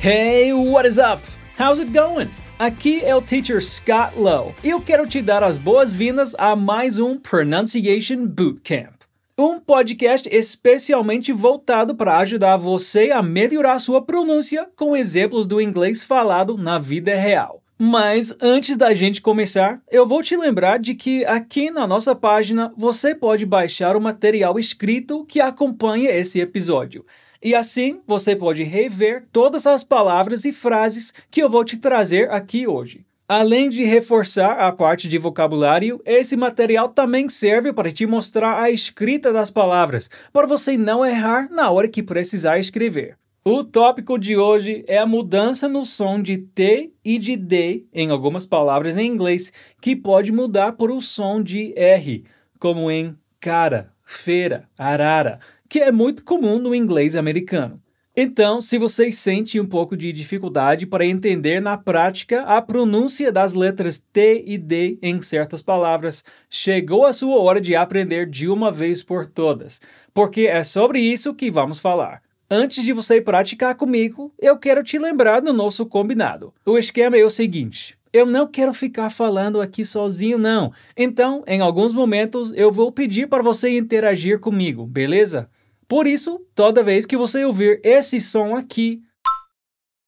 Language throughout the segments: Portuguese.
Hey, what is up? How's it going? Aqui é o Teacher Scott Lowe eu quero te dar as boas-vindas a mais um Pronunciation Bootcamp. Um podcast especialmente voltado para ajudar você a melhorar sua pronúncia com exemplos do inglês falado na vida real. Mas antes da gente começar, eu vou te lembrar de que aqui na nossa página você pode baixar o material escrito que acompanha esse episódio. E assim você pode rever todas as palavras e frases que eu vou te trazer aqui hoje. Além de reforçar a parte de vocabulário, esse material também serve para te mostrar a escrita das palavras, para você não errar na hora que precisar escrever. O tópico de hoje é a mudança no som de T e de D em algumas palavras em inglês, que pode mudar por o som de R, como em cara, feira, arara, que é muito comum no inglês americano. Então, se você sente um pouco de dificuldade para entender na prática a pronúncia das letras T e D em certas palavras, chegou a sua hora de aprender de uma vez por todas, porque é sobre isso que vamos falar. Antes de você praticar comigo, eu quero te lembrar do nosso combinado. O esquema é o seguinte: eu não quero ficar falando aqui sozinho, não. Então, em alguns momentos, eu vou pedir para você interagir comigo, beleza? Por isso, toda vez que você ouvir esse som aqui,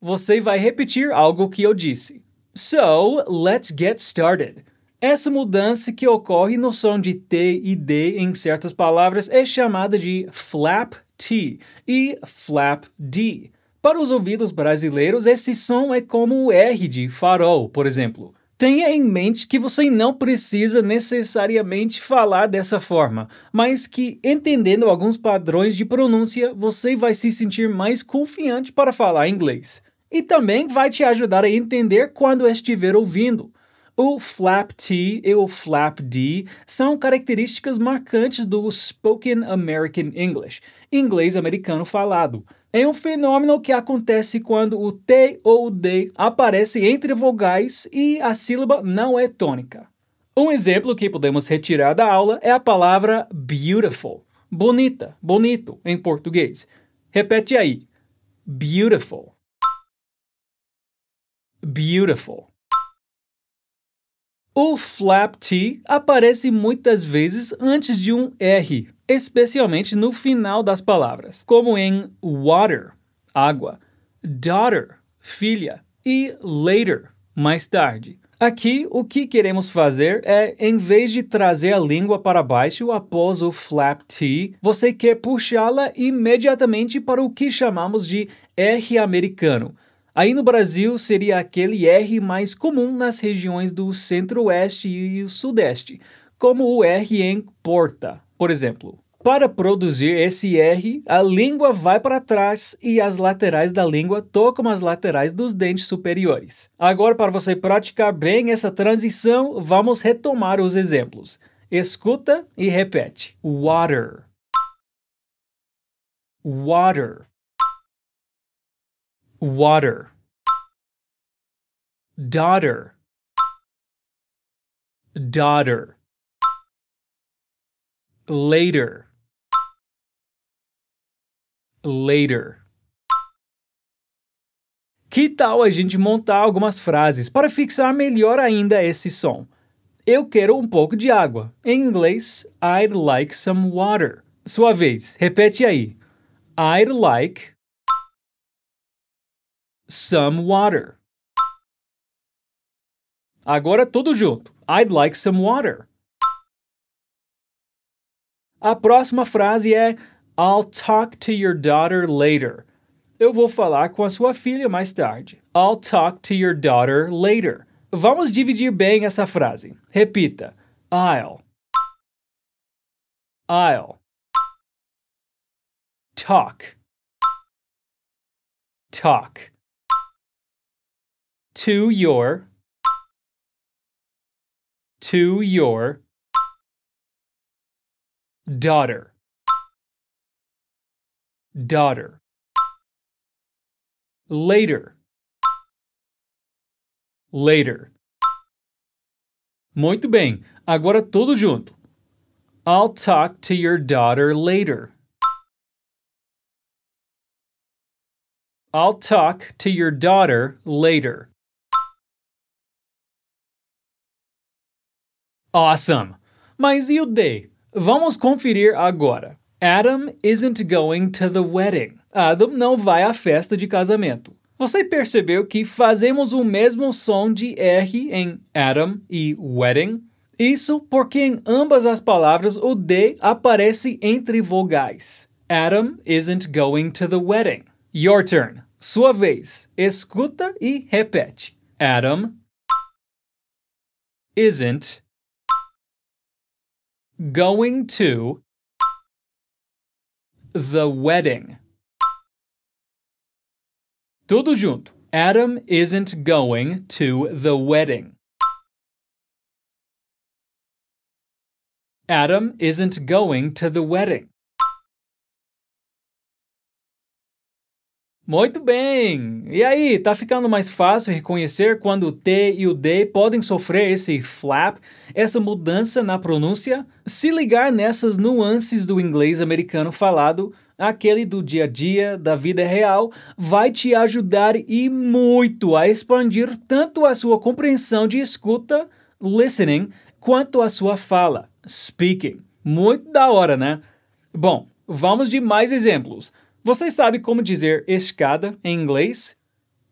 você vai repetir algo que eu disse. So, let's get started. Essa mudança que ocorre no som de T e D em certas palavras é chamada de flap T e flap D. Para os ouvidos brasileiros, esse som é como o R de farol, por exemplo. Tenha em mente que você não precisa necessariamente falar dessa forma, mas que entendendo alguns padrões de pronúncia, você vai se sentir mais confiante para falar inglês. E também vai te ajudar a entender quando estiver ouvindo. O flap T e o flap D são características marcantes do Spoken American English, inglês americano falado. É um fenômeno que acontece quando o T ou o D aparece entre vogais e a sílaba não é tônica. Um exemplo que podemos retirar da aula é a palavra beautiful, bonita, bonito em português. Repete aí. Beautiful. Beautiful. O flap T aparece muitas vezes antes de um R, especialmente no final das palavras, como em water, água, daughter, filha, e later, mais tarde. Aqui, o que queremos fazer é, em vez de trazer a língua para baixo após o flap T, você quer puxá-la imediatamente para o que chamamos de R americano, Aí no Brasil seria aquele R mais comum nas regiões do centro-oeste e sudeste, como o R em porta, por exemplo. Para produzir esse R, a língua vai para trás e as laterais da língua tocam as laterais dos dentes superiores. Agora, para você praticar bem essa transição, vamos retomar os exemplos. Escuta e repete: water, water water daughter daughter later later Que tal a gente montar algumas frases para fixar melhor ainda esse som? Eu quero um pouco de água. Em inglês, I'd like some water. Sua vez, repete aí. I'd like some water. Agora tudo junto. I'd like some water. A próxima frase é I'll talk to your daughter later. Eu vou falar com a sua filha mais tarde. I'll talk to your daughter later. Vamos dividir bem essa frase. Repita. I'll. I'll. Talk. Talk to your to your daughter daughter later later Muito bem, agora tudo junto. I'll talk to your daughter later. I'll talk to your daughter later. Awesome! Mas e o they? Vamos conferir agora. Adam isn't going to the wedding. Adam não vai à festa de casamento. Você percebeu que fazemos o mesmo som de R em Adam e wedding? Isso porque em ambas as palavras o D aparece entre vogais. Adam isn't going to the wedding. Your turn. Sua vez. Escuta e repete. Adam isn't going to the wedding. Tudo junto. Adam isn't going to the wedding. Adam isn't going to the wedding. Muito bem! E aí, tá ficando mais fácil reconhecer quando o T e o D podem sofrer esse flap, essa mudança na pronúncia? Se ligar nessas nuances do inglês americano falado, aquele do dia a dia, da vida real, vai te ajudar e muito a expandir tanto a sua compreensão de escuta, listening, quanto a sua fala, speaking. Muito da hora, né? Bom, vamos de mais exemplos. Você sabe como dizer escada em inglês?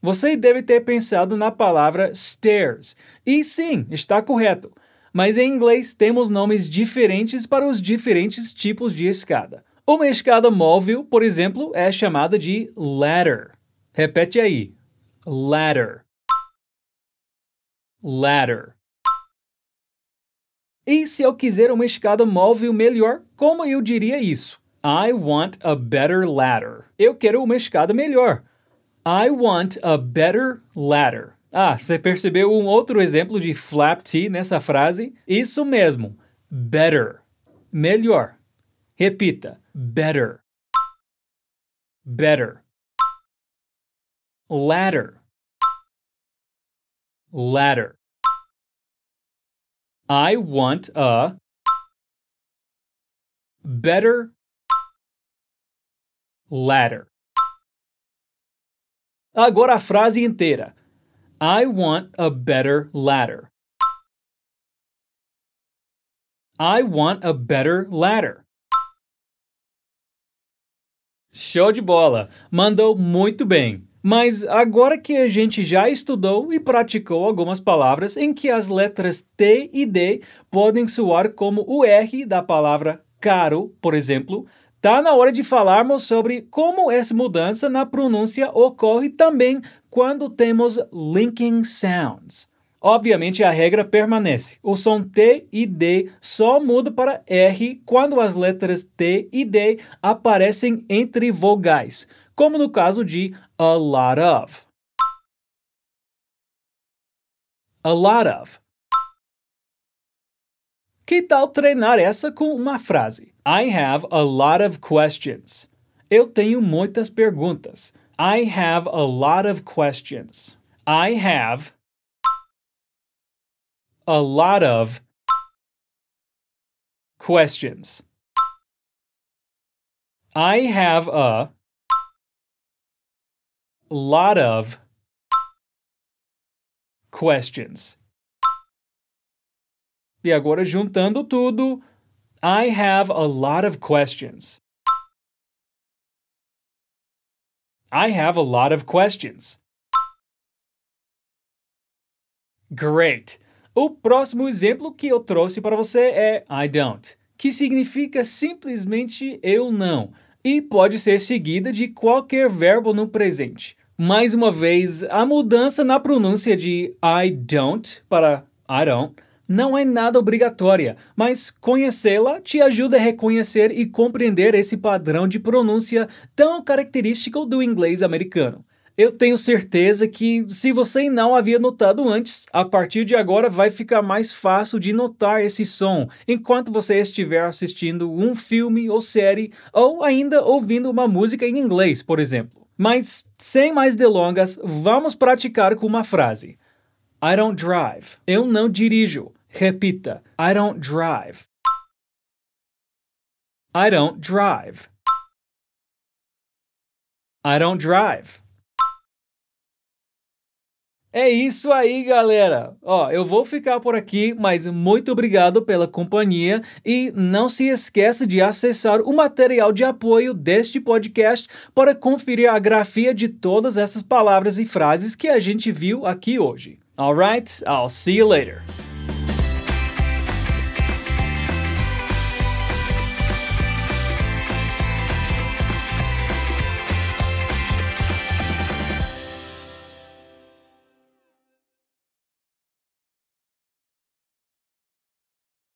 Você deve ter pensado na palavra stairs. E sim, está correto. Mas em inglês temos nomes diferentes para os diferentes tipos de escada. Uma escada móvel, por exemplo, é chamada de ladder. Repete aí. Ladder. Ladder. E se eu quiser uma escada móvel melhor, como eu diria isso? I want a better ladder. Eu quero uma escada melhor. I want a better ladder. Ah, você percebeu um outro exemplo de flap T nessa frase? Isso mesmo. Better. Melhor. Repita. Better. Better. Ladder. Ladder. I want a better ladder. Agora a frase inteira. I want a better ladder. I want a better ladder. Show de bola! Mandou muito bem! Mas agora que a gente já estudou e praticou algumas palavras em que as letras T e D podem soar como o R da palavra caro, por exemplo, Tá na hora de falarmos sobre como essa mudança na pronúncia ocorre também quando temos linking sounds. Obviamente a regra permanece. O som T e D só muda para R quando as letras T e D aparecem entre vogais, como no caso de a lot of. A lot of. Que tal treinar essa com uma frase? I have a lot of questions. Eu tenho muitas perguntas. I have a lot of questions. I have a lot of questions. I have a lot of questions. E agora, juntando tudo, I have a lot of questions. I have a lot of questions. Great! O próximo exemplo que eu trouxe para você é I don't, que significa simplesmente eu não, e pode ser seguida de qualquer verbo no presente. Mais uma vez, a mudança na pronúncia de I don't para I don't não é nada obrigatória, mas conhecê-la te ajuda a reconhecer e compreender esse padrão de pronúncia tão característico do inglês americano. Eu tenho certeza que, se você não havia notado antes, a partir de agora vai ficar mais fácil de notar esse som enquanto você estiver assistindo um filme ou série ou ainda ouvindo uma música em inglês, por exemplo. Mas, sem mais delongas, vamos praticar com uma frase. I don't drive. Eu não dirijo. Repita. I don't drive. I don't drive. I don't drive. É isso aí, galera. Ó, eu vou ficar por aqui, mas muito obrigado pela companhia e não se esqueça de acessar o material de apoio deste podcast para conferir a grafia de todas essas palavras e frases que a gente viu aqui hoje. Alright, I'll see you later.